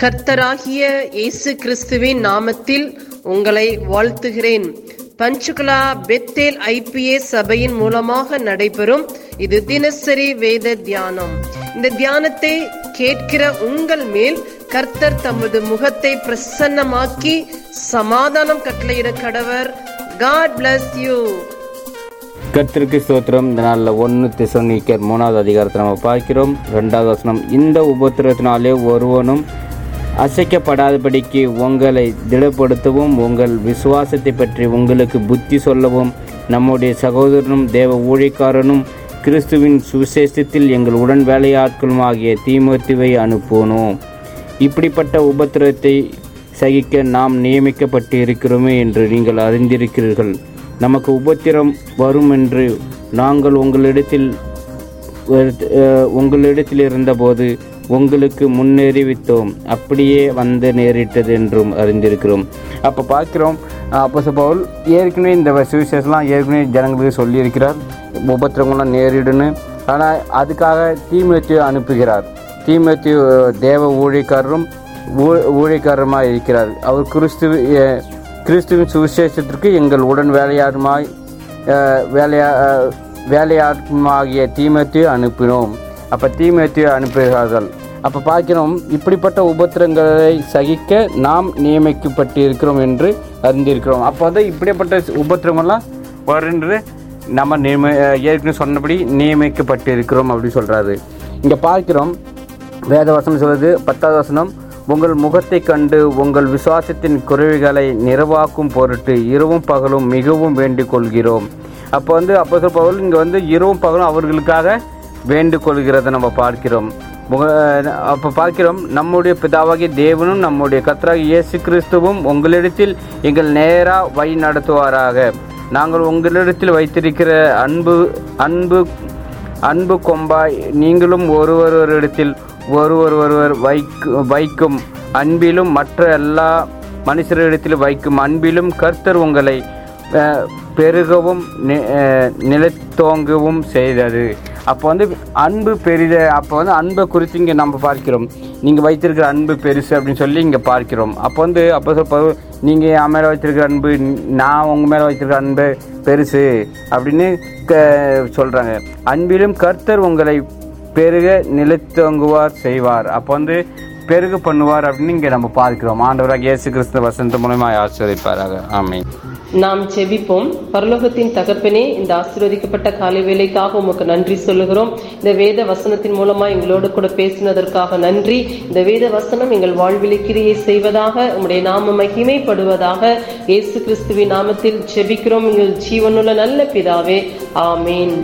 கர்த்தராகிய இயேசு கிறிஸ்துவின் நாமத்தில் உங்களை வாழ்த்துகிறேன். பஞ்சுகுலா பெத்தேல் ஐபிஏ சபையின் மூலமாக நடைபெறும் இது தினசரி வேத தியானம். இந்த தியானத்தை கேட்கிற உங்கள் மேல் கர்த்தர் தமது முகத்தை பிரசன்னமாக்கி சமாதானம் கட்டளையிட கடவர். காட் பிளஸ் யூ கர்த்தருக்கு ஸ்தோத்திரம். இந்த நாளில் ஒன்று திசோனிக்கர் மூணாவது அதிகாரத்தை நம்ம பார்க்கிறோம். ரெண்டாவது வசனம் இந்த உபத்திரத்தினாலே ஒருவனும் அசைக்கப்படாதபடிக்கு உங்களை திடப்படுத்தவும் உங்கள் விசுவாசத்தை பற்றி உங்களுக்கு புத்தி சொல்லவும். நம்முடைய சகோதரனும் தேவ ஊழிக்காரனும் கிறிஸ்துவின் சுவிசேஷத்தில் எங்கள் உடன் வேலையாட்களும் ஆகிய தீமத்துவை அனுப்பணும் இப்படிப்பட்ட உபத்திரத்தை சகிக்க நாம் நியமிக்கப்பட்டு இருக்கிறோமே என்று நீங்கள் அறிந்திருக்கிறீர்கள். நமக்கு உபத்திரம் வரும் என்று நாங்கள் உங்களிடத்தில் உங்களிடத்தில் இருந்தபோது உங்களுக்கு முன்னேறிவித்தோம் அப்படியே வந்து நேரிட்டது என்றும் அறிந்திருக்கிறோம். அப்போ பார்க்கிறோம் அப்போ சபவுல் ஏற்கனவே இந்த சுவிசேஷம்லாம் ஏற்கனவே ஜனங்களுக்கு சொல்லியிருக்கிறார். உபத்திரங்கள்லாம் நேரிடுன்னு. ஆனால் அதுக்காக தீமேத்தியை அனுப்புகிறார். தீமேத்தி தேவ ஊழியக்காரரும் ஊழியக்காரருமாக இருக்கிறார். அவர் கிறிஸ்து கிறிஸ்துவின் சுவிசேஷத்திற்கு எங்கள் உடன் வேலையாடுமாய் வேலையா வேலையாட்குமாகிய வேலையாட்மாகிய அனுப்பினோம். அப்போ தீமேத்தியை அனுப்புகிறார்கள் அப்போ பார்க்கிறோம் இப்படிப்பட்ட உபத்திரங்களை சகிக்க நாம் நியமிக்கப்பட்டு இருக்கிறோம் என்று அறிந்திருக்கிறோம். அப்போ வந்து இப்படிப்பட்ட உபத்திரமெல்லாம் வருன்று நம்ம நியம ஏற்கனவே சொன்னபடி நியமிக்கப்பட்டு இருக்கிறோம் அப்படின்னு சொல்கிறாரு இங்கே பார்க்கிறோம் வேத வசனம் சொல்லுது பத்தாவது வசனம் உங்கள் முகத்தை கண்டு உங்கள் விசுவாசத்தின் குறைவுகளை நிறைவாக்கும் பொருட்டு இரவும் பகலும் மிகவும் வேண்டிக் கொள்கிறோம். அப்போ வந்து அப்போ பவுல் இங்கே வந்து இரவும் பகலும் அவர்களுக்காக வேண்டு கொள்கிறதை நம்ம பார்க்கிறோம். முக அப்போ பார்க்கிறோம் நம்முடைய பிதாவாகிய தேவனும் நம்முடைய கர்த்தராகிய இயேசு கிறிஸ்துவும் உங்களிடத்தில் எங்கள் நேராக வழி நடத்துவாராக. நாங்கள் உங்களிடத்தில் வைத்திருக்கிற அன்பு அன்பு அன்பு கொம்பாய் நீங்களும் ஒருவரிடத்தில் ஒருவர் ஒருவர் வைக்கு வைக்கும் அன்பிலும் மற்ற எல்லா மனுஷரிடத்தில் வைக்கும் அன்பிலும் கர்த்தர் உங்களை பெருகவும் நி- நிலைத்தோங்கவும் செய்தது. அப்போ வந்து அன்பு பெரித அப்போ வந்து அன்பை குறித்து இங்கே நம்ம பார்க்கிறோம். நீங்கள் வைத்திருக்கிற அன்பு பெருசு அப்படின்னு சொல்லி இங்கே பார்க்கிறோம். அப்போ வந்து அப்போ சொல்ல நீங்கள் என் மேலே வைத்திருக்கிற அன்பு நான் உங்கள் மேலே வைத்திருக்கிற அன்பு பெருசு அப்படின்னு க சொல்கிறாங்க அன்பிலும் கர்த்தர் உங்களை பெருக நிலைத்தோங்குவார் செய்வார். அப்போ வந்து பெருக பண்ணுவார் அப்படின்னு இங்கே நம்ம பார்க்கிறோம். ஆண்டவராக இயேசு கிறிஸ்து வசந்த மூலமாக ஆசிரியப்பாராக ஆமீன். நாம் செபிப்போம். பரலோகத்தின் தகப்பனே இந்த ஆசீர்வதிக்கப்பட்ட காலை வேலைக்காக உமக்கு நன்றி சொல்லுகிறோம். இந்த வேத வசனத்தின் மூலமா எங்களோடு கூட பேசினதற்காக நன்றி. இந்த வேத வசனம் எங்கள் வாழ்வில் கிரியை செய்வதாக உங்களுடைய நாம மகிமைப்படுவதாக இயேசு கிறிஸ்துவின் நாமத்தில் செபிக்கிறோம். எங்கள் ஜீவனுள்ள நல்ல பிதாவே ஆமீன்.